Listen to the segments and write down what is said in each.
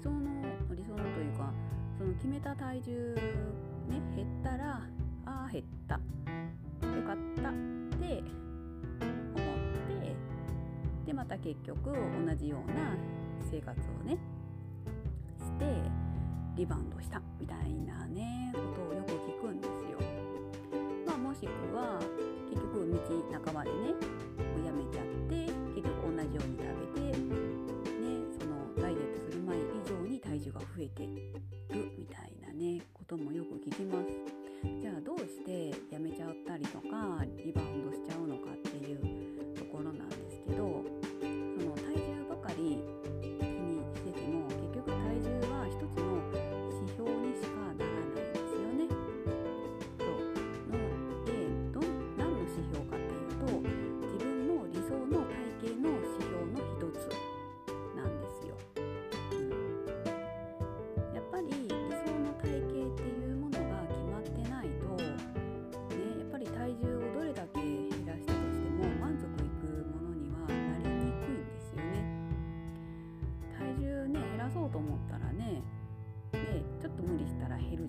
理想の理想のというかその決めた体重ね減ったらああ減ったよかったって思ってでまた結局同じような生活をねしてリバウンドしたみたいなねことをよく聞くんですよ。まあ、もしくは結局道半ばでねやめちゃって結局同じように食べて、が増えてるみたいなねこともよく聞きます。じゃあどうしてやめちゃったりとかリバウンドしちゃうのかっ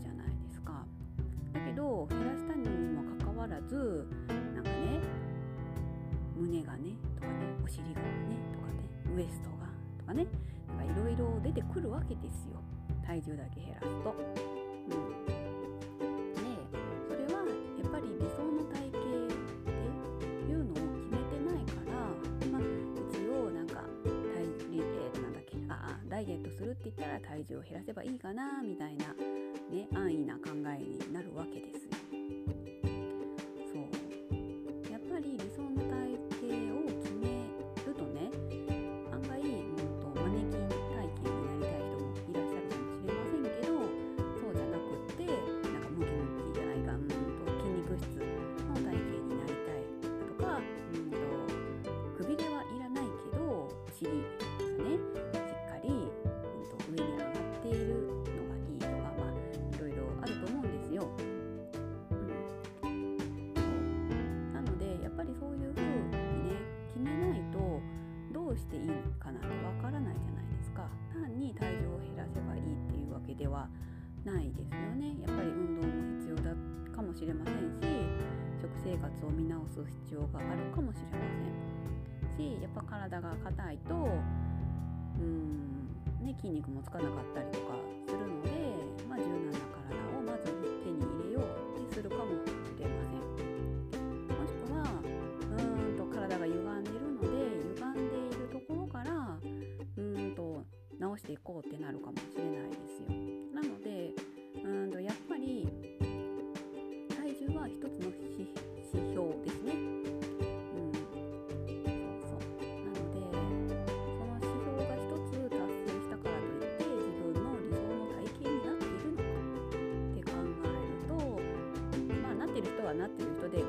じゃないですか。だけど減らしたにもかかわらずなんかね胸がねとかねお尻がねとかねウエストがとかねなんかいろいろ出てくるわけですよ体重だけ減らすと。うん、でそれはやっぱり理想の体型っていうのを決めてないから、一応なんかダイエットするって言ったら体重を減らせばいいかなみたいな、していいかなんてわからないじゃないですか。単に体重を減らせばいいっていうわけではないですよね。やっぱり運動も必要だかもしれませんし食生活を見直す必要があるかもしれませんしやっぱ体が硬いとうんね筋肉もつかなかったりとかするの直していこうってなるかもしれないですよ。なのでうんとやっぱり体重は一つの指標ですね。うん、その指標が一つ達成したからといって自分の理想の体型になっているのかって考えるとまあなってる人はなってる人で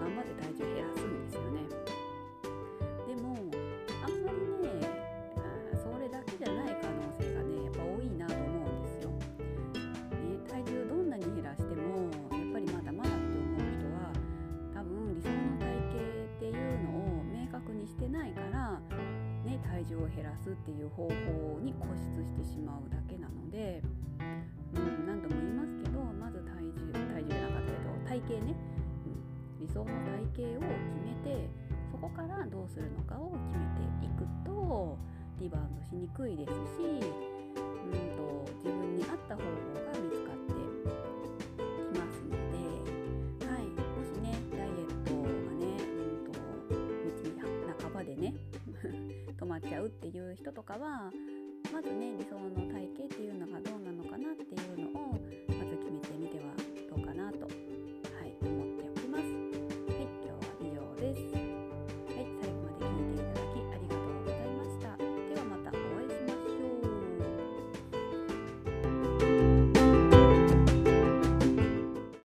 減らすっていう方法に固執してしまうだけなので、うん、何度も言いますけどまず体重体重じゃなかったけど体型ね、うん、理想の体型を決めてそこからどうするのかを決めていくとリバウンドしにくいですし、うん、と自分に合った方法が見つかってうっていう人とかはまずね理想の体型って